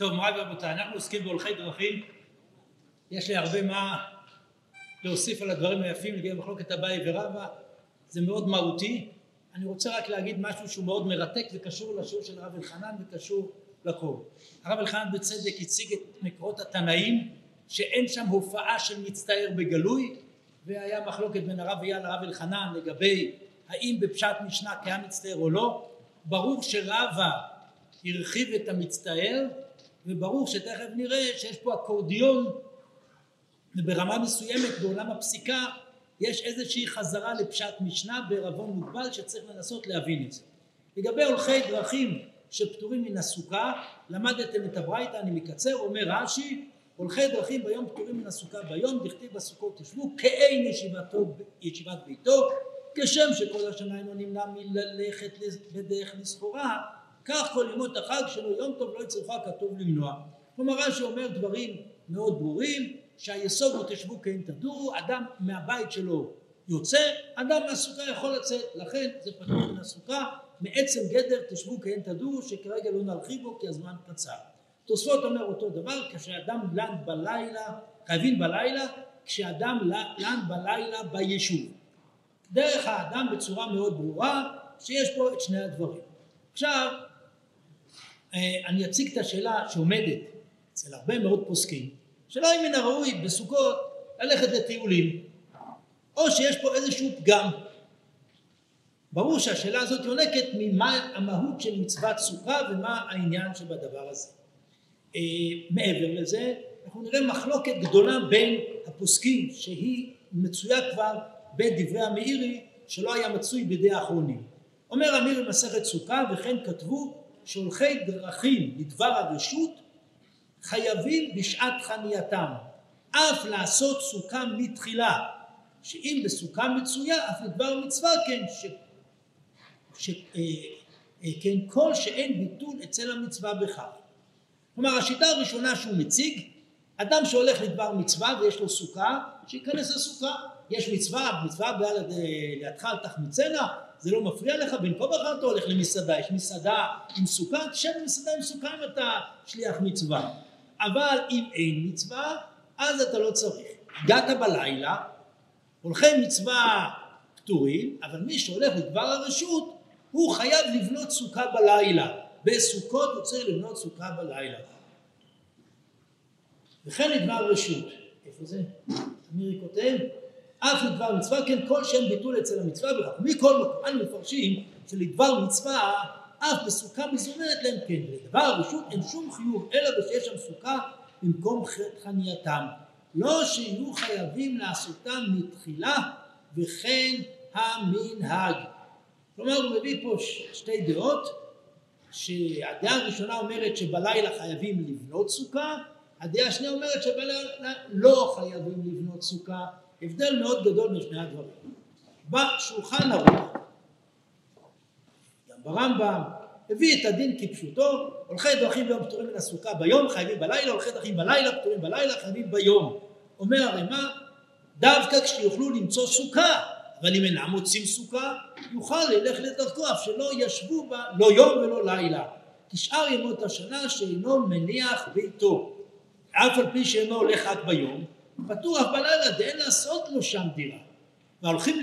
טוב, מוריי ורבותיי, אנחנו עוסקים בהולכי דרכים. יש לי הרבה מה להוסיף על הדברים היפים לגבי מחלוקת אביי ורבא. זה מאוד מהותי. אני רוצה רק להגיד משהו שהוא מאוד מרתק וקשור לשיעור של הרב אלחנן וקשור לכל. הרב אלחנן בצדק הציג את מקורות התנאים שאין שם הופעה של מצטער בגלוי והיה מחלוקת בין הרב אייל לרב אלחנן לגבי האם בפשט משנה קיים מצטער או לא. ברור שרבא הרחיב את המצטער וברור שתכף נראה שיש פה אקורדיון וברמה מסוימת בעולם הפסיקה יש איזושהי חזרה לפשט משנה בערבון מוגבל שצריך לנסות להבין את זה. לגבי הולכי דרכים שפטורים מן הסוכה למדתם את הברייתא אני מקצר אומר רש"י הולכי דרכים ביום פטורים מן הסוכה ביום דכתיב בסוכות תשבו כאין ישיבתו ישיבת ביתו כשם שכל השנה אינו נמנע מללכת בדרך לסחורה כך כל ימות החג שלו יום טוב לא יצטרך כתוב למנוע. כלומר רש"י אומר דברים מאוד ברורים שהיסוד הוא תשבו כן תדורו אדם מהבית שלו יוצא אדם מהסוכה יכול לצאת לכן זה פטור מן הסוכה מעצם גדר תשבו כן תדורו שכרגע לא נרחיב בו כי הזמן קצר. תוספות אומר אותו דבר כשאדם לן בלילה חייבים בלילה כשאדם לן בלילה ביישוב. דרך האדם בצורה מאוד ברורה שיש פה את שני הדברים. עכשיו אני אציג את השאלה שעומדת אצל הרבה מאוד פוסקים, שלא אם מן הראוי בסוכות ללכת לטיולים, או שיש פה איזשהו פגם. ברור שהשאלה הזאת יונקת ממה המהות של מצוות סוכה ומה העניין שבדבר הזה. אה, מעבר לזה, אנחנו נראה מחלוקת גדולה בין הפוסקים שהיא מצויה כבר בדברי המאירי שלא היה מצוי בידי האחרונים. אומר המאירי במסכת סוכה וכן כתבו שהולכי דרכים לדבר הרשות חייבים בשעת חנייתם. אף לעשות סוכה מתחילה שאם בסוכה מצויה אף לדבר מצווה כן ש... ש... אה, אה, כן כל שאין ביטול אצל המצווה בכך כלומר השיטה הראשונה שהוא מציג אדם שהולך לדבר מצווה ויש לו סוכה שייכנס לסוכה יש מצווה מצווה לידך אל תחמיצנה זה לא מפריע לך, בין כה וכה אתה הולך למסעדה, יש מסעדה עם סוכה, תשב במסעדה עם סוכה אם אתה שליח מצווה. אבל אם אין מצווה, אז אתה לא צריך. הגעת בלילה, הולכי מצווה פטורים, אבל מי שהולך לדבר הרשות, הוא חייב לבנות סוכה בלילה. בסוכות הוא צריך לבנות סוכה בלילה. וכן לדבר רשות. איפה זה? מירי כותב? אף לדבר מצווה כן כל שם ביטול אצל המצווה וכך מכל מקום אנו מפרשים שלדבר מצווה אף בסוכה מזומנת להם כן לדבר הרשות אין שום חיוב אלא ושיש שם סוכה במקום חנייתם. לא שיהיו חייבים לעשותם מתחילה וכן המנהג. כלומר הוא מביא פה שתי דעות שהדעה הראשונה אומרת שבלילה חייבים לבנות סוכה הדעה השנייה אומרת שבלילה לא חייבים לבנות סוכה הבדל מאוד גדול בין שני הדברים. בשולחן ערוך, גם ברמב"ם, הביא את הדין כפשוטו, הולכי דרכים ביום פטורים מן הסוכה ביום, חייבים בלילה, הולכי דרכים בלילה, פטורים בלילה, חייבים ביום. אומר הרמ"א, דווקא כשיוכלו למצוא סוכה, אבל אם אינם מוצאים סוכה, יוכל ללך לדרכו, אף שלא ישבו בה לא יום ולא לילה. כשאר ימות השנה שאינו מניח ביתו. אף על פי שאינו הולך רק ביום, פתוח בלילה דאין לעשות לו שם דירה. והולכים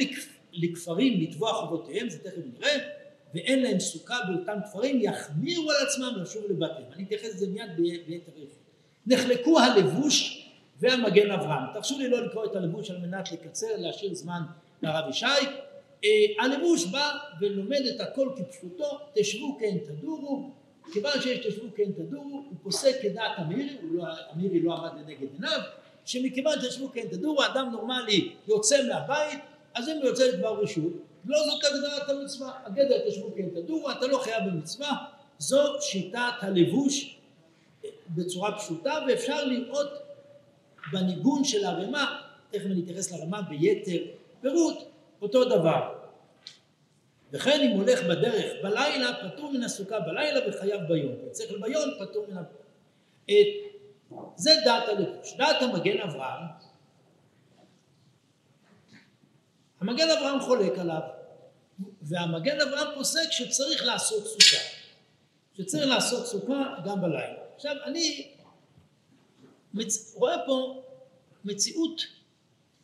לכפרים לתבוע חובותיהם, זה תכף נראה, ואין להם סוכה באותם כפרים, יחמירו על עצמם לשוב לבתיהם. אני אתייחס לזה מיד ביתר איפה. נחלקו הלבוש והמגן אברהם. תרשו לי לא לקרוא את הלבוש על מנת לקצר, להשאיר זמן לרב ישי. אה, הלבוש בא ולומד את הכל כפשוטו, תשבו כן תדורו, כיוון שיש תשבו כן תדורו, הוא פוסק כדעת אמירי, לא, אמירי לא עמד לנגד עיניו, שמכיוון תשבו כן תדורו, אדם נורמלי יוצא מהבית, אז אם הוא יוצא לדבר רשות, לא זאת הגדרת המצווה, הגדר תשבו כן תדורו, אתה לא חייב במצווה, זו שיטת הלבוש בצורה פשוטה, ואפשר לראות בניגון של הרמ"א, תכף אני אתייחס לרמ"א ביתר פירוט, אותו דבר. וכן אם הולך בדרך בלילה, פטור מן הסוכה בלילה וחייב ביום. צריך ביום, פטור מן... את זה דעת הלבוש. דעת המגן אברהם, המגן אברהם חולק עליו, והמגן אברהם פוסק שצריך לעשות סוכה, שצריך לעשות סוכה גם בלילה. עכשיו, אני מצ... רואה פה מציאות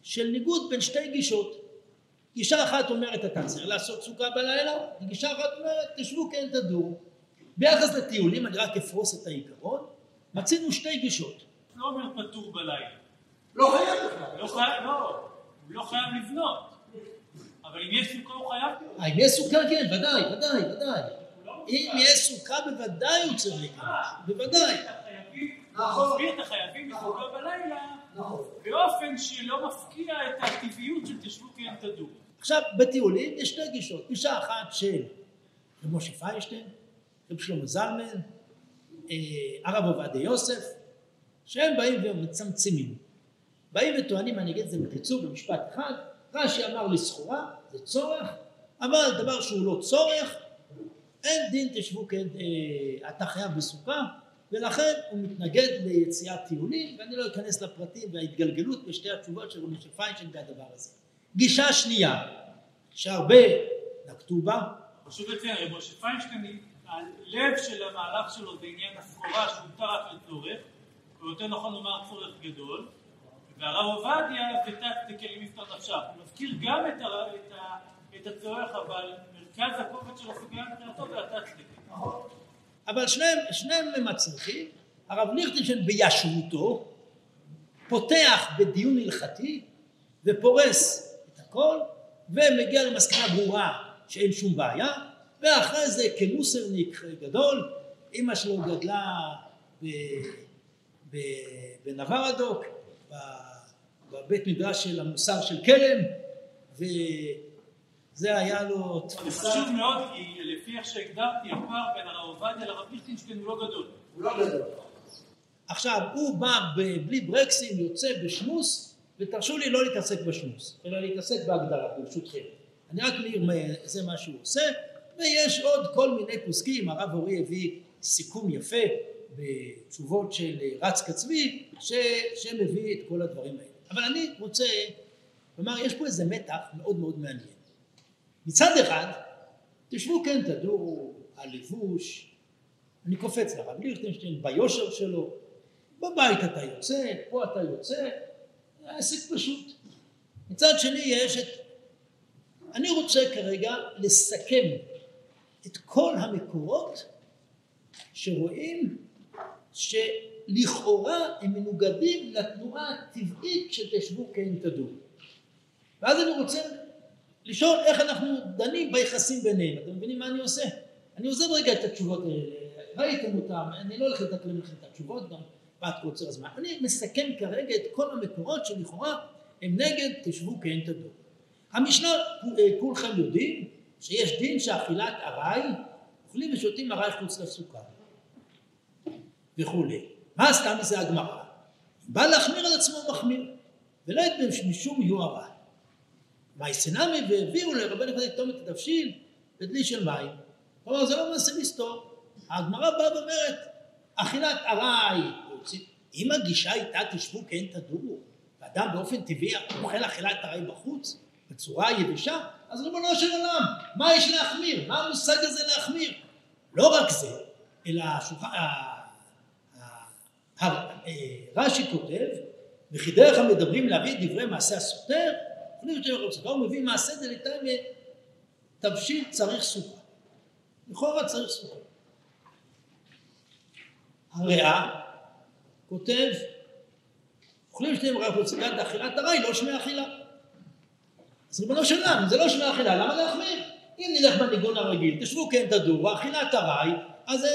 של ניגוד בין שתי גישות. גישה אחת אומרת אתה צריך לעשות סוכה בלילה, וגישה אחת אומרת תשבו כן תדורו. ביחס לטיולים אני רק אפרוס את העיקרון, מצינו שתי גישות. לא אומר פטור בלילה. לא חייב בכלל. לא חייב, לא, הוא לא חייב לבנות. אבל אם יש סוכה הוא חייב. אה, אם יש סוכה כן, ודאי, ודאי, ודאי. אם יש סוכה בוודאי הוא צריך להיכנס, בוודאי. נכון. מסביר את החייבים בסוכה בלילה, נכון. באופן שלא מפקיע את הטבעיות של תשבו כן תדור. עכשיו, בטיולים יש שתי גישות. גישה אחת של רב משה פיינשטיין, רב שלמה זלמן, הרב עובדיה יוסף, שהם באים ומצמצמים. באים וטוענים, אני אגיד את זה בקיצור במשפט אחד, רש"י אמר לסחורה, זה צורך, אבל דבר שהוא לא צורך, אין דין תשבו כן, אה, חייב בסוכה, ולכן הוא מתנגד ליציאת טיולים, ואני לא אכנס לפרטים וההתגלגלות בשתי התשובות של רבי פיינשטיין והדבר הזה. גישה שנייה, שהרבה נקטו בה, חשוב לציין, רב משה פיינשטיין, הלב של המהלך שלו זה עניין הסחורה שהותר רק לצורך, או יותר נכון לומר צורך גדול, והרב עובדיה זה תת כלים לפתור נפשם. הוא מזכיר גם את, הר... את, ה... את הצורך, אבל מרכז הכובד של הסוגיה מבחינתו זה התת תקן. אבל שניהם, שניהם מצריכים, הרב ליכטנשטיין בישרותו פותח בדיון הלכתי ופורס את הכל ומגיע למסקנה ברורה שאין שום בעיה ואחרי זה כמוסרניק גדול אימא שלו גדלה ב, ב, בנברדוק ב- בבית מדרש של המוסר של כרם וזה היה לו זה תפיסה חשוב מאוד, כי לפי איך שהגדרתי, הפער בין הרב עובדיה לרב ליכטנשטיין הוא לא גדול. הוא לא גדול. עכשיו, הוא בא בלי ברקסים, יוצא בשמוס, ותרשו לי לא להתעסק בשמוס, אלא להתעסק בהגדרה, ברשותכם. אני רק מעיר זה מה שהוא עושה, ויש עוד כל מיני פוסקים, הרב אורי הביא סיכום יפה בתשובות של רץ כצבי, ש- שמביא את כל הדברים האלה. אבל אני רוצה לומר, יש פה איזה מתח מאוד מאוד מעניין. מצד אחד, תשבו כן, תדעו, הלבוש, אני קופץ לרב ליכטנשטיין ביושר שלו, בבית אתה יוצא, פה אתה יוצא, העסק פשוט. מצד שני יש את... אני רוצה כרגע לסכם את כל המקורות שרואים שלכאורה הם מנוגדים לתנועה הטבעית של תשבו כן תדעו. ואז אני רוצה לשאול איך אנחנו דנים ביחסים ביניהם. אתם מבינים מה אני עושה? אני עוזב רגע את התשובות האלה, ראיתם אותם, אני לא הולך לדקלם לכם את התשובות גם מפאת קוצר הזמן. אני מסכם כרגע את כל המקורות שלכאורה הם נגד תשבו כן תדעו. המשנה, כולכם יודעים שיש דין שאכילת ארעי, אוכלים ושותים ארעי חוץ לסוכה וכולי. מה עשתה מזה הגמרא? בא להחמיר על עצמו מחמיר, ולא יתבן משום יוהרה. מייסנמי והביאו לרבי נכבדי את התבשיל בדלי של מים. כלומר זה לא מנסה לסתור. הגמרא באה ואומרת, אכילת ארעי, אם הגישה הייתה תשבו כן תדורו, ואדם באופן טבעי אוכל אכילת ארעי בחוץ, בצורה יבשה, אז ריבונו של עולם, מה יש להחמיר? מה המושג הזה להחמיר? לא רק זה, אלא רש"י כותב, וכי דרך המדברים להביא דברי מעשה הסותר, אני יותר רוצה, הוא מביא מעשה דלתיים תבשיל צריך סוכה. לכאורה צריך סוכה. הריאה כותב, אוכלים שניהם רק בצגת אכילת ארעי, לא שמי אכילה. אז ריבונו של עולם, זה לא שמי אכילה, למה להחמיר? אם נלך בניגון הרגיל, תשבו כן תדורו, אכילת ארעי, אז אה,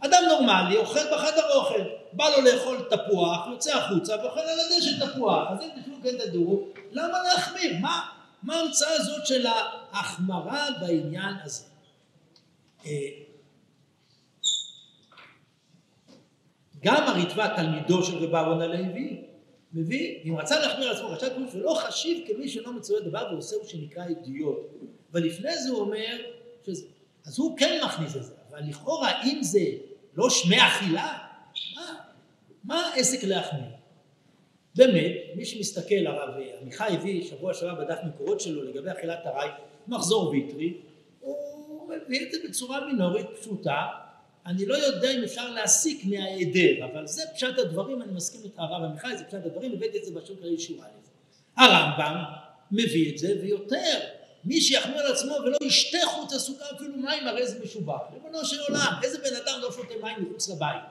אדם נורמלי אוכל בחדר אוכל, בא לו לאכול תפוח, יוצא החוצה ואוכל על הדשא תפוח, אז אם תשבו כן תדורו, למה להחמיר? מה, ההמצאה הזאת של ההחמרה בעניין הזה? אה, גם הרצפה תלמידו של רב אהרון הלוי מביא, אם רצה להחמיר עצמו רשת גוף ולא חשיב כמי שלא מצויה דבר ועושה הוא שנקרא אידיוט. ולפני זה הוא אומר, שזה, אז הוא כן מכניס את זה, אבל לכאורה אם זה לא שמי אכילה, מה, מה העסק להחמיר? באמת, מי שמסתכל, הרב עמיחי הביא שבוע שעבר בדף מקורות שלו לגבי אכילת ארעי, מחזור ויטרי, הוא מביא את זה בצורה מינורית פשוטה, אני לא יודע אם אפשר להסיק מההיעדר, אבל זה פשט הדברים, אני מסכים איתך הרב עמיחי, זה פשט הדברים, הבאתי את זה בשוק הישורה. הרמב"ם מביא את זה, ויותר, מי שיחמיר על עצמו ולא ישתה חוץ הסוכה אפילו מים, הרי זה משובח. ריבונו של עולם, איזה בן אדם לא שותה מים מחוץ לבית?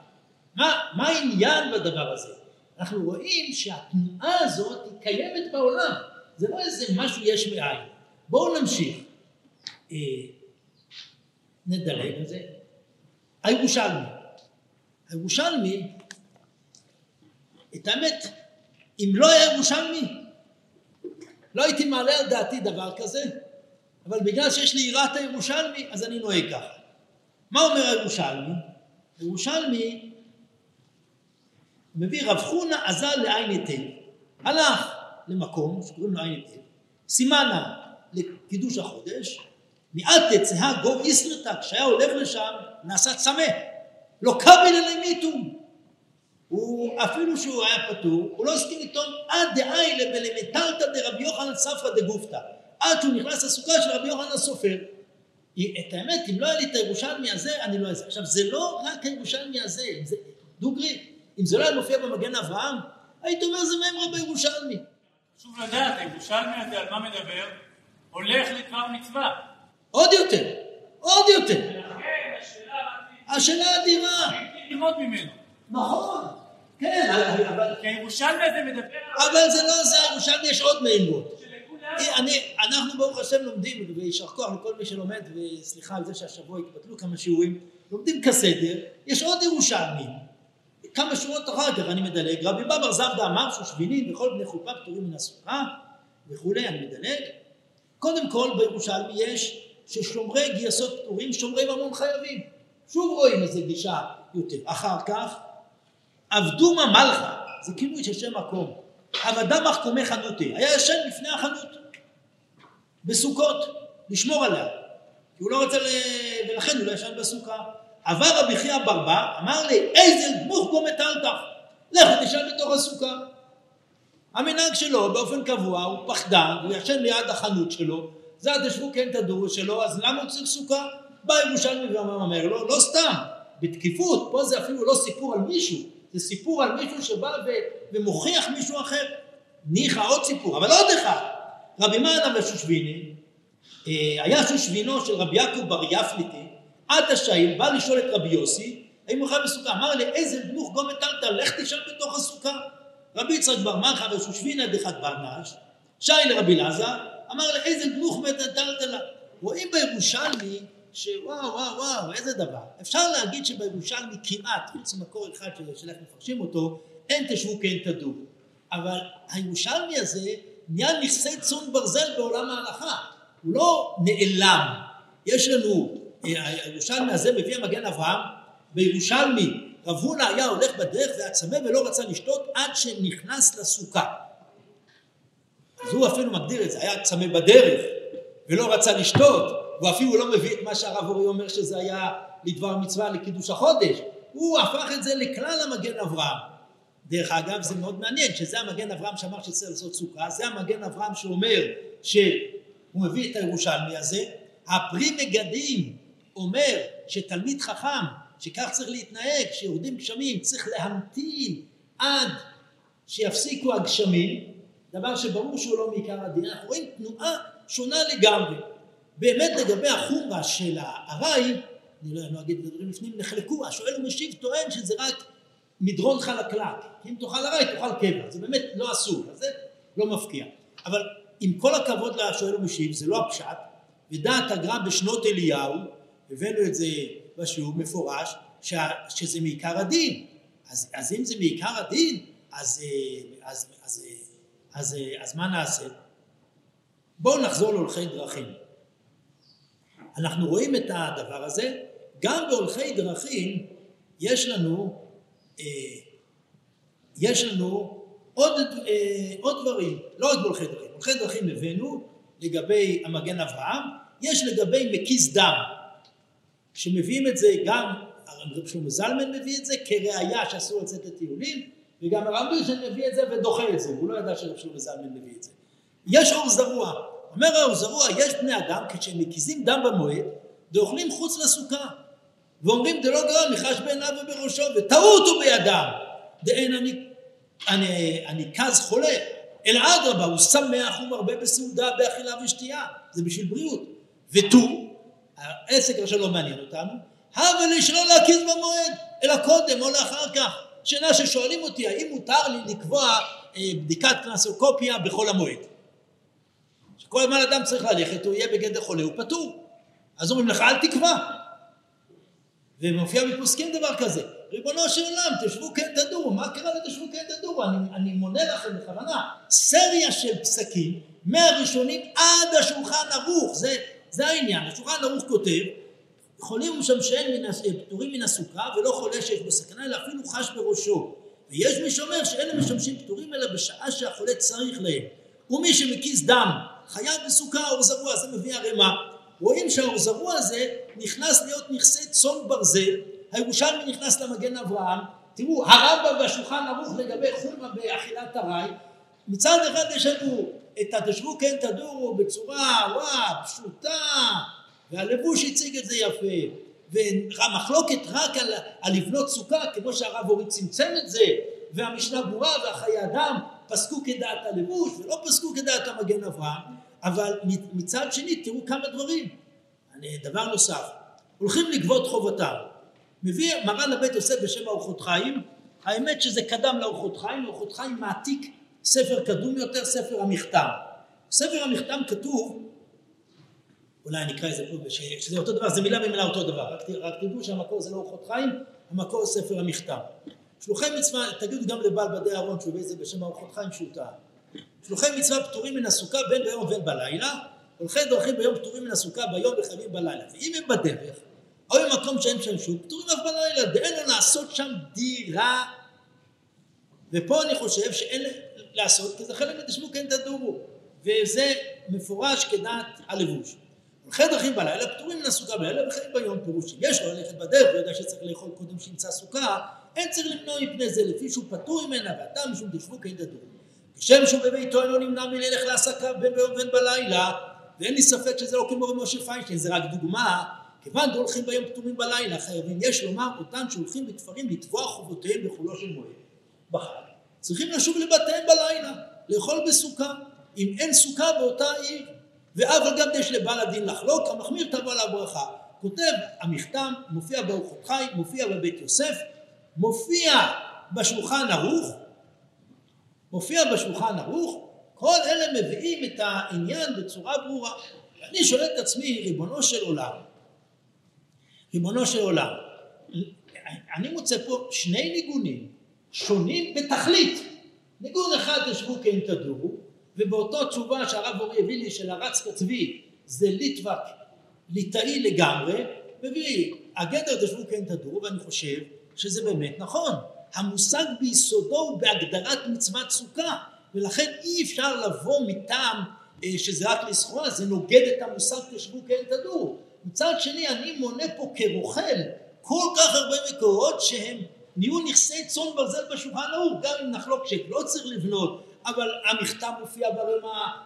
מה, מה העניין בדבר הזה? אנחנו רואים שהתנועה הזאת היא קיימת בעולם, זה לא איזה משהו יש מאין. בואו נמשיך. אה, נדלג על זה. הירושלמי. הירושלמי, את האמת, אם לא היה ירושלמי, לא הייתי מעלה על דעתי דבר כזה, אבל בגלל שיש לי יראת הירושלמי, אז אני נוהג ככה. מה אומר הירושלמי? הירושלמי מביא רב חונה עזל לעין היטב. הלך למקום שקוראים לו עין היטב, סימנה לקידוש החודש, מיעט תצאה גוב איסרתא, כשהיה הולך לשם, נעשה צמא. לא קבל אלי מיתום. הוא, אפילו שהוא היה פטור, הוא לא הסכים לטעון עד דאיילה בלמטלתא דרבי יוחנן ספרא דגופתא. עד שהוא נכנס לסוכה של רבי יוחנן הסופר. את האמת, אם לא היה לי את הירושלמי הזה, אני לא אעשה. עכשיו, זה לא רק הירושלמי הזה, זה דוגרי. אם זה לא היה מופיע במגן אברהם, הייתי אומר זה מהם רבי ירושלמי. חשוב לדעת, הירושלמי הזה על מה מדבר? הולך לקרב מצווה. עוד יותר, עוד יותר. השאלה אדירה. ללמוד ממנו. נכון, כן, אבל... כי הירושלמי הזה מדבר... אבל זה לא זה, הירושלמי יש עוד מימות. אנחנו ברוך השם לומדים, ויישר כוח לכל מי שלומד, וסליחה על זה שהשבוע התבטלו כמה שיעורים, לומדים כסדר, יש עוד ירושלמים. כמה שורות אחר כך אני מדלג, רבי בבר זבדה אמר שושבינים וכל בני חופה פטורים מן הסוכה וכולי, אני מדלג. קודם כל בירושלמי יש ששומרי גייסות פטורים, שומרי ממון חייבים. שוב רואים איזה גישה יותר. אחר כך, עבדומה מלכה, זה כינוי של שם מקום. עבדה מחכומי חנותי, היה ישן לפני החנות, בסוכות, לשמור עליה. כי הוא לא רצה, ל... ולכן הוא לא ישן בסוכה. עבר רבי חייא ברבר, אמר לי, איזה דמוך גו מטלתך, לך תשאל בתוך הסוכה. המנהג שלו באופן קבוע הוא פחדן, הוא ישן ליד החנות שלו, זה התשבו כן תדורו שלו, אז למה הוא צריך סוכה? בא ירושלמי ואומר לו, לא סתם, בתקיפות, פה זה אפילו לא סיפור על מישהו, זה סיפור על מישהו שבא ו- ומוכיח מישהו אחר. ניחא עוד סיפור, אבל עוד אחד. רבי מעלה ושושביני, אה, היה שושבינו של רבי יעקב בר יפליטי, עד השאיל, בא לשאול את רבי יוסי, האם הוא חי בסוכה? אמר לי, איזה דמוך גו מטלטל, לך תשאל בתוך הסוכה. רבי יצחק בר מלכה ושושבינה דחת ברנש, שי לרבי אלעזר, אמר לי, איזה דמוך מטלטל. רואים בירושלמי שוואו וואו וואו איזה דבר. אפשר להגיד שבירושלמי כמעט, חוץ ממקור אחד של איך מפרשים אותו, אין תשבו כן תדעו. אבל הירושלמי הזה נהיה נכסי צאן ברזל בעולם ההלכה. הוא לא נעלם. יש לנו, הירושלמי הזה מביא המגן אברהם, בירושלמי רב הונא היה הולך בדרך והיה צמא ולא רצה לשתות עד שנכנס לסוכה. אז הוא אפילו מגדיר את זה, היה צמא בדרך ולא רצה לשתות, הוא אפילו לא מביא את מה שהרב אורי אומר שזה היה לדבר מצווה לקידוש החודש, הוא הפך את זה לכלל המגן אברהם. דרך אגב זה מאוד מעניין שזה המגן אברהם שאמר שצריך לעשות סוכה, זה המגן אברהם שאומר שהוא מביא את הירושלמי הזה, הפרי מגדים אומר שתלמיד חכם שכך צריך להתנהג, כשיורדים גשמים צריך להמתין עד שיפסיקו הגשמים, דבר שברור שהוא לא מעיקר הדין, אנחנו רואים תנועה שונה לגמרי. באמת לגבי החומרה של הארעי, אני לא, לא אגיד את הדברים לפנים, נחלקו, השואל ומשיב טוען שזה רק מדרון חלקלק, כי אם תאכל ארעי תאכל קבע, זה באמת לא אסור, אז זה לא מפקיע. אבל עם כל הכבוד לשואל ומשיב, זה לא הפשט, ודעת הגר"א בשנות אליהו, הבאנו את זה בשיעור מפורש, ש, שזה מעיקר הדין. אז, אז אם זה מעיקר הדין, אז, אה, אז, אז, אז, אז, אז מה נעשה? בואו נחזור להולכי דרכים. אנחנו רואים את הדבר הזה, גם בהולכי דרכים יש לנו, אה, יש לנו עוד, אה, עוד דברים, לא רק בהולכי דרכים, הולכי דרכים הבאנו לגבי המגן אברהם, יש לגבי מקיס דם, שמביאים את זה גם, הרב שלמה זלמן מביא את זה כראיה שאסור לצאת לטיולים, וגם הרב דושן מביא את זה ודוחה את זה, הוא לא ידע שרב שלמה זלמן מביא את זה. יש אור זרוע, אומר האור זרוע, יש בני אדם כשהם מקיזים דם במועד, ואוכלים חוץ לסוכה. ואומרים דלא גרם ניחש בעיניו ובראשו וטעו אותו בידם. דאין אני, אני, אני כז חולה. אלא אדרבה הוא שמח ומרבה בסעודה באכילה ושתייה. זה בשביל בריאות. ותו העסק עכשיו לא מעניין אותנו הבה לי שלא להקיז במועד אלא קודם או לאחר כך שאלה ששואלים אותי האם מותר לי לקבוע אה, בדיקת קלנסוקופיה בחול המועד שכל הזמן אדם צריך ללכת הוא יהיה בגדר חולה הוא פטור אז אומרים לך אל תקבע ומופיע בפוסקים דבר כזה. ריבונו של עולם, תשבו כן תדורו, מה קרה לתשבו כן תדורו? אני, אני מונה לכם בכוונה סריה של פסקים מהראשונים עד השולחן ערוך, זה, זה העניין. השולחן ערוך כותב, חולים שאין פטורים מן הסוכה ולא חולה שיש בו סכנה, אלא אפילו חש בראשו. ויש מי שאומר שאלה משמשים פטורים אלא בשעה שהחולה צריך להם. ומי שמקיז דם חייב בסוכה או זרוע, זה מביא ערימה. רואים שהאור זרוע הזה נכנס להיות נכסי צאן ברזל, הירושלמי נכנס למגן אברהם, תראו הרמב"ם והשולחן ערוך לגבי חומה באכילת ארעי, מצד אחד יש לנו את התשבו כן תדורו בצורה וואה פשוטה והלבוש הציג את זה יפה והמחלוקת רק על, על לבנות סוכה כמו שהרב אורי צמצם את זה והמשנה ברורה והחיי אדם פסקו כדעת הלבוש ולא פסקו כדעת המגן אברהם אבל מצד שני תראו כמה דברים. דבר נוסף, הולכים לגבות חובתם. מביא מרן הבית יוסף בשם ארוחות חיים, האמת שזה קדם לארוחות חיים, ארוחות חיים מעתיק ספר קדום יותר, ספר המכתם. ספר המכתם כתוב, אולי נקרא את זה פה, שזה אותו דבר, זה מילה במילה אותו דבר, רק, רק תדעו שהמקור זה לא ארוחות חיים, המקור זה ספר המכתם. שלוחי מצווה, תגידו גם לבעל בדי אהרון שהוא הביא בשם ארוחות חיים שהוא טעה. שלוחי מצווה פטורים מן הסוכה בין ביום ובין בלילה, הולכי דרכים ביום פטורים מן הסוכה ביום וחייבים בלילה. ואם הם בדרך, או במקום שאין שם שוק, פטורים אף בלילה, ואין לו לעשות שם דירה. ופה אני חושב שאין לעשות, כי זה חלק מתשמעו כן תדורו, וזה מפורש כדעת הלבוש. הולכי דרכים בלילה פטורים מן הסוכה בלילה וחיים ביום פירוש יש לו ללכת בדרך הוא יודע שצריך לאכול קודם שימצא סוכה אין צריך למנוע מפני זה לפי שהוא פטור ממנה ואתה משום תשבו כן תדורו כשם שהוא בביתו אינו נמנע מללך לעסקה בין ביום ובין בלילה, ואין לי ספק שזה לא כמו רבי פיינשטיין, זה רק דוגמה, כיוון דהולכים ביום פטורים בלילה, חייבים יש לומר אותם שהולכים בתפרים לתבוע חובותיהם בחולו של מועד. בחג. צריכים לשוב לבתיהם בלילה, לאכול בסוכה, אם אין סוכה באותה עיר, ואף גם יש לבעל הדין לחלוק, המחמיר תבוא עליו ברכה. כותב המכתם, מופיע באורחות חי, מופיע בבית יוסף, מופיע בשולחן ערוך, מופיע בשולחן ערוך, כל אלה מביאים את העניין בצורה ברורה. אני שואל את עצמי, ריבונו של עולם, ריבונו של עולם, אני מוצא פה שני ניגונים שונים בתכלית. ניגון אחד ישבו כן תדורו, ובאותו תשובה שהרב אורי הביא לי של הרץ כצבי, זה ליטווק ליטאי לגמרי, מביא, הגדר תשבו כן תדורו, ואני חושב שזה באמת נכון. המושג ביסודו הוא בהגדרת מצוות סוכה, ולכן אי אפשר לבוא מטעם אה, שזה רק לסחורה, זה נוגד את המושג תשבו כן תדור. מצד שני אני מונה פה כרוכל כל כך הרבה מקורות שהם נהיו נכסי צאן ברזל בשולחן ההוא, גם אם נחלוק שלא צריך לבנות, אבל המכתב מופיע ברמה,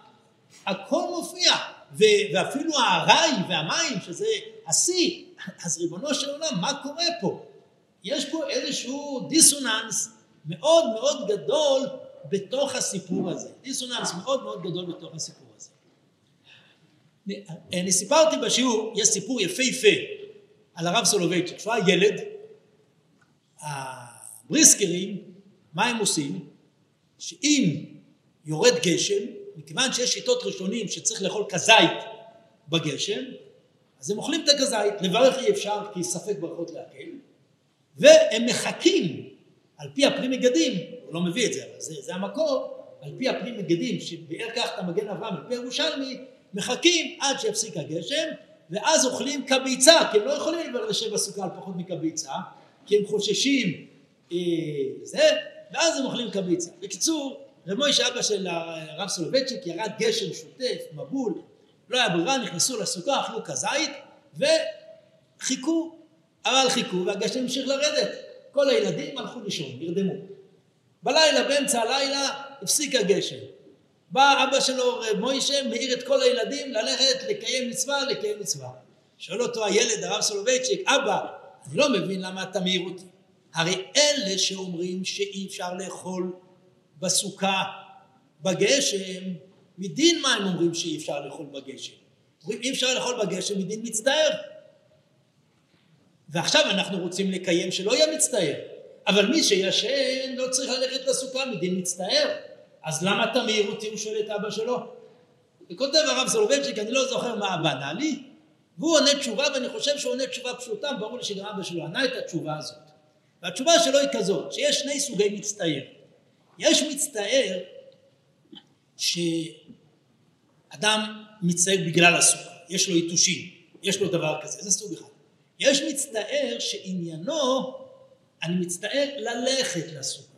הכל מופיע, ו- ואפילו הארעי והמים שזה השיא, אז ריבונו של עולם מה קורה פה? יש פה איזשהו דיסוננס מאוד מאוד גדול בתוך הסיפור הזה. דיסוננס מאוד מאוד גדול בתוך הסיפור הזה. אני סיפרתי בשיעור, יש סיפור יפהפה על הרב סולובייצ'יק, כשהוא היה ילד, הבריסקרים, מה הם עושים? שאם יורד גשם, מכיוון שיש שיטות ראשונים שצריך לאכול כזית בגשם, אז הם אוכלים את הכזית, לברך אי אפשר כי ספק ברכות להקל, והם מחכים על פי הפרי מגדים, הוא לא מביא את זה, אבל זה, זה המקור, על פי הפרי מגדים שביאר כך את המגן אברהם על פי ירושלמי, מחכים עד שיפסיק הגשם, ואז אוכלים כביצה, כי הם לא יכולים כבר לשב בסוכה על פחות מכביצה, כי הם חוששים אה, זה, ואז הם אוכלים כביצה. בקיצור, רב מוישה אבא של הרב סולובייצ'יק ירד גשם שוטף, מבול, לא היה ברירה, נכנסו לסוכה, אכלו כזית, וחיכו אבל חיכו והגשם המשיך לרדת. כל הילדים הלכו לישון, נרדמו. בלילה, באמצע הלילה, הפסיק הגשם. בא אבא שלו, רב מוישה, מעיר את כל הילדים ללכת לקיים מצווה, לקיים מצווה. שואל אותו הילד, הרב סולובייצ'יק, אבא, אני לא מבין למה אתה מעיר אותי. הרי אלה שאומרים שאי אפשר לאכול בסוכה בגשם, מדין מה הם אומרים שאי אפשר לאכול בגשם? אומרים אי אפשר לאכול בגשם מדין מצטער. ועכשיו אנחנו רוצים לקיים שלא יהיה מצטער. אבל מי שישן לא צריך ללכת לסוכה מדין מצטער. אז למה אתה מעיר אותי? הוא שואל את אבא שלו. וכותב הרב סולובייצ'יק, אני לא זוכר מה אבא ענה לי, והוא עונה תשובה, ואני חושב שהוא עונה תשובה פשוטה, ברור לי שגם אבא שלו ענה את התשובה הזאת. והתשובה שלו היא כזאת, שיש שני סוגי מצטער. יש מצטער שאדם מצטער בגלל הסוכה, יש לו יתושים, יש לו דבר כזה, זה סוג אחד. יש מצטער שעניינו, אני מצטער ללכת לסוכה.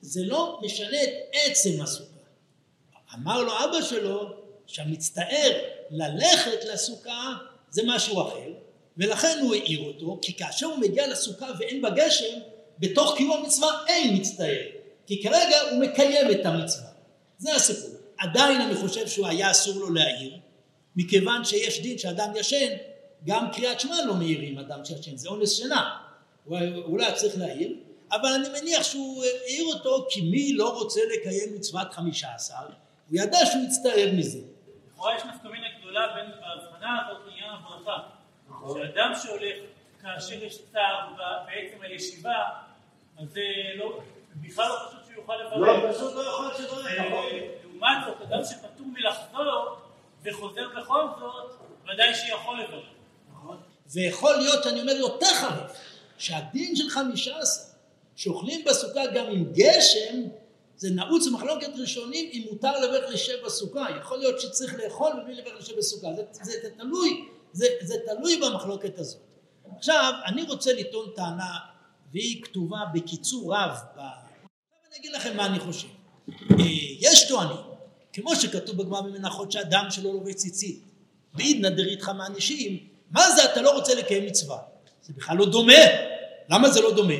זה לא משנה את עצם הסוכה. אמר לו אבא שלו שהמצטער ללכת לסוכה זה משהו אחר, ולכן הוא העיר אותו, כי כאשר הוא מגיע לסוכה ואין בה גשם, בתוך קיום המצווה אין מצטער, כי כרגע הוא מקיים את המצווה. זה הסיפור. עדיין אני חושב שהוא היה אסור לו להעיר, מכיוון שיש דין שאדם ישן, גם קריאת שמע לא מעירים אדם שישן, זה אונס שינה. הוא לא צריך להעיר, אבל אני מניח שהוא העיר אותו כי מי לא רוצה לקיים מצוות חמישה עשר, הוא ידע שהוא יצטער מזה. לכאורה יש נפקא מינה גדולה בין ההבחנה הזאת. שאדם שהולך כאשר יש צער בעצם הישיבה, אז זה לא, בכלל לא פשוט שהוא יוכל לברך. לא, פשוט לא יכול לברך. אה, לעומת זאת, אדם שפטור מלחזור וחוזר בכל זאת, ודאי שיכול לברך. נכון. ויכול להיות, אני אומר יותר חריף, שהדין של חמישה עשר, שאוכלים בסוכה גם עם גשם, זה נעוץ במחלוקת ראשונים אם מותר לברך לשב בסוכה, יכול להיות שצריך לאכול ובלי לברך לשב בסוכה, זה, זה, זה תלוי, זה, זה תלוי במחלוקת הזאת. עכשיו, אני רוצה לטעון טענה, והיא כתובה בקיצור רב, ב... אני אגיד לכם מה אני חושב. אה, יש טוענים, כמו שכתוב בגמרא במנחות שאדם שלא לובש ציצית, בעידנא דריתחא מענישים, מה זה אתה לא רוצה לקיים מצווה? זה בכלל לא דומה. למה זה לא דומה?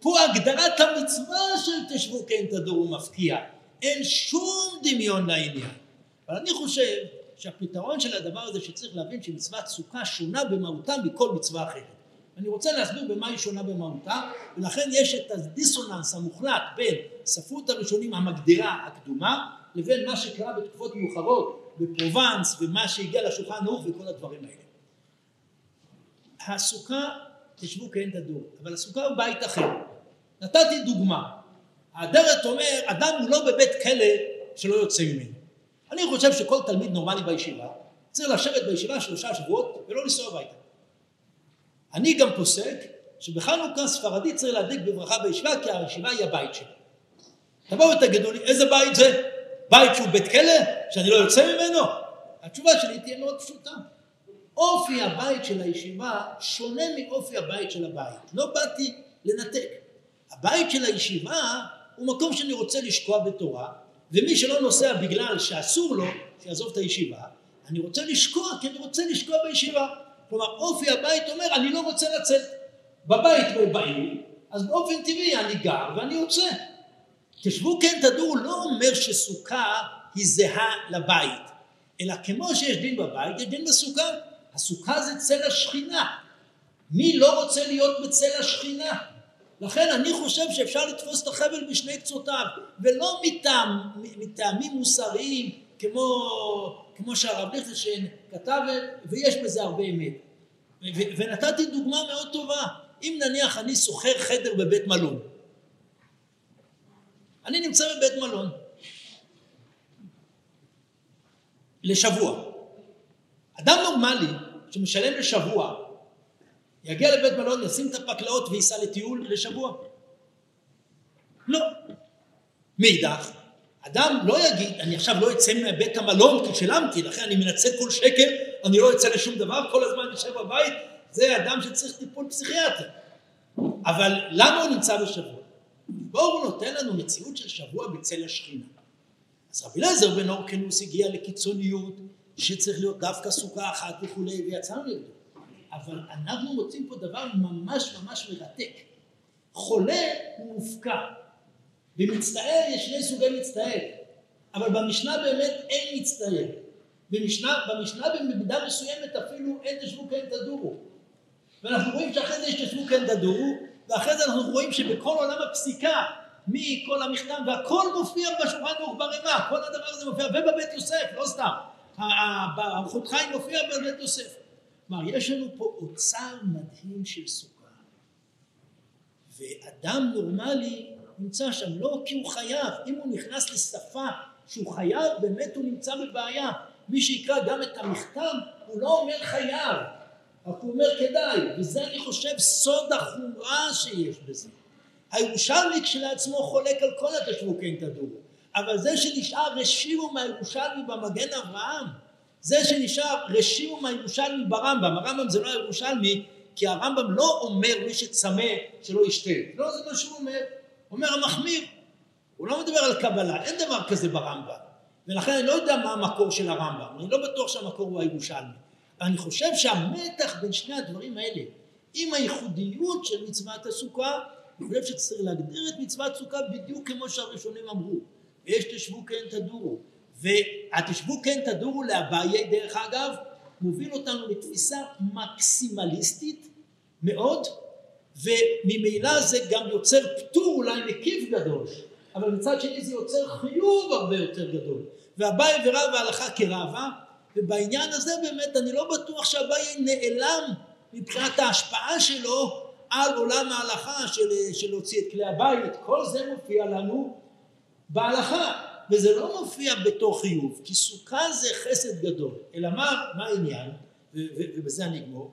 פה הגדרת המצווה של תשבו כן תדורו מפקיע. אין שום דמיון לעניין. אבל אני חושב שהפתרון של הדבר הזה שצריך להבין שמצוות סוכה שונה במהותה מכל מצווה אחרת. אני רוצה להסביר במה היא שונה במהותה, ולכן יש את הדיסוננס המוחלט בין ספרות הראשונים המגדירה הקדומה, לבין מה שקרה בתקופות מאוחרות בפרובנס ומה שהגיע לשולחן ערוך וכל הדברים האלה. הסוכה תשבו כן תדור, אבל הסוכה הוא בית אחר. נתתי דוגמה. האדרת אומר, אדם הוא לא בבית כלא שלא יוצא ממנו. אני חושב שכל תלמיד נורמלי בישיבה צריך לשבת בישיבה שלושה שבועות ולא לנסוע הביתה. אני גם פוסק שבחנוכה ספרדי צריך להדליק בברכה בישיבה כי הישיבה היא הבית שלו. תבואו ותגידו לי איזה בית זה? בית שהוא בית כלא? שאני לא יוצא ממנו? התשובה שלי תהיה מאוד פשוטה. אופי הבית של הישיבה שונה מאופי הבית של הבית. לא באתי לנתק. הבית של הישיבה הוא מקום שאני רוצה לשקוע בתורה, ומי שלא נוסע בגלל שאסור לו, שיעזוב את הישיבה, אני רוצה לשקוע כי אני רוצה לשקוע בישיבה. כלומר אופי הבית אומר אני לא רוצה לצאת. בבית בעיר, אז באופן טבעי אני גר ואני יוצא. תשבו כן תדעו לא אומר שסוכה היא זהה לבית, אלא כמו שיש דין בבית, יש דין בסוכה. הסוכה זה צל השכינה. מי לא רוצה להיות בצל השכינה? לכן אני חושב שאפשר לתפוס את החבל בשני קצותיו, ולא מטעם, מטעמים מוסריים כמו, כמו שהרב ליכטנשטיין כתב, ויש בזה הרבה אמת. ונתתי דוגמה מאוד טובה, אם נניח אני שוכר חדר בבית מלון, אני נמצא בבית מלון לשבוע. אדם נורמלי שמשלם לשבוע יגיע לבית מלון, ישים את הפקלאות וייסע לטיול לשבוע. לא. מאידך, אדם לא יגיד, אני עכשיו לא אצא מבית המלון כי שילמתי, לכן אני מנצל כל שקל, אני לא אצא לשום דבר, כל הזמן יושב בבית, זה אדם שצריך טיפול פסיכיאטרי. אבל למה הוא נמצא בשבוע? בואו הוא נותן לנו מציאות של שבוע בצל השכינה. אז רבי אליעזר בן אורקנוס הגיע לקיצוניות שצריך להיות דווקא סוכה אחת וכולי, ויצאנו נגדו. אבל אנחנו מוצאים פה דבר ממש ממש מרתק. חולה הוא מופקע. במצטער יש שני סוגי מצטער, אבל במשנה באמת אין מצטער. במשנה, במשנה במידה מסוימת אפילו אין תשבו כן תדורו. ואנחנו רואים שאחרי זה יש כן תדורו, ואחרי זה אנחנו רואים שבכל עולם הפסיקה, מכל המכתב, והכל מופיע בשולחן ערוך ברמה, כל הדבר הזה מופיע, ובבית יוסף, לא סתם. הארוחות חיים מופיע בבית יוסף. כלומר, יש לנו פה אוצר מדהים של סוכה. ואדם נורמלי נמצא שם, לא כי הוא חייב, אם הוא נכנס לשפה שהוא חייב, באמת הוא נמצא בבעיה. מי שיקרא גם את המכתב, הוא לא אומר חייב, רק הוא אומר כדאי, וזה אני חושב סוד החומרה שיש בזה. הירושלמי כשלעצמו חולק על כל התשבו כן תדורו, אבל זה שנשאר רשימו מהירושלמי במגן אברהם, זה שנשאר רשימו מהירושלמי ברמב"ם, הרמב"ם זה לא הירושלמי, כי הרמב"ם לא אומר מי שצמא שלא ישתה, לא זה מה שהוא אומר, הוא אומר המחמיר, הוא לא מדבר על קבלה, אין דבר כזה ברמב"ם, ולכן אני לא יודע מה המקור של הרמב"ם, אני לא בטוח שהמקור הוא הירושלמי, אני חושב שהמתח בין שני הדברים האלה, עם הייחודיות של מצוות הסוכה, אני חושב שצריך להגדיר את מצוות סוכה בדיוק כמו שהראשונים אמרו, ויש תשבו כן תדורו, והתשבו כן תדורו לאביי דרך אגב, מוביל אותנו לתפיסה מקסימליסטית מאוד, וממילא זה גם יוצר פטור אולי מקיף גדול, אבל מצד שני זה יוצר חיוב הרבה יותר גדול. ואביי ורב ההלכה כרבה, ובעניין הזה באמת אני לא בטוח שאביי נעלם מבחינת ההשפעה שלו על עולם ההלכה של, להוציא את כלי הבית, כל זה מופיע לנו בהלכה. וזה לא מופיע בתור חיוב, כי סוכה זה חסד גדול. אלא מה, מה העניין? ובזה אני אגמור.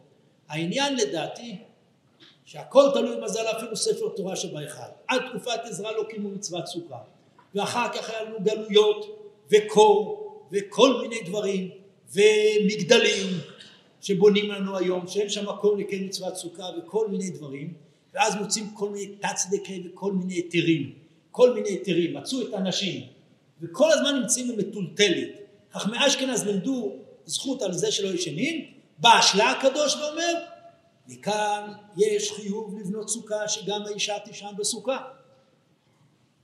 העניין לדעתי, שהכל תלוי במזל אפילו ספר תורה שבהיכל. עד תקופת עזרא לא קיימו מצוות סוכה. ואחר כך היה לנו גלויות וקור וכל מיני דברים ומגדלים שבונים לנו היום, שאין שם מקום לקיים מצוות סוכה וכל מיני דברים, ואז מוצאים כל מיני תצדקי וכל מיני היתרים, כל מיני היתרים, מצאו את הנשים, וכל הזמן נמצאים במטולטלת. חכמי אשכנז לימדו זכות על זה שלא ישנים, בא השלה הקדוש ואומר, מכאן יש חיוב לבנות סוכה שגם האישה תישן בסוכה.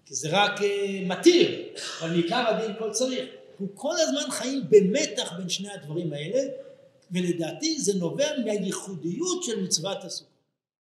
כי זה רק uh, מתיר, אבל מעיקר הדין כל צריך. אנחנו כל הזמן חיים במתח בין שני הדברים האלה, ולדעתי זה נובע מהייחודיות של מצוות הסוכה.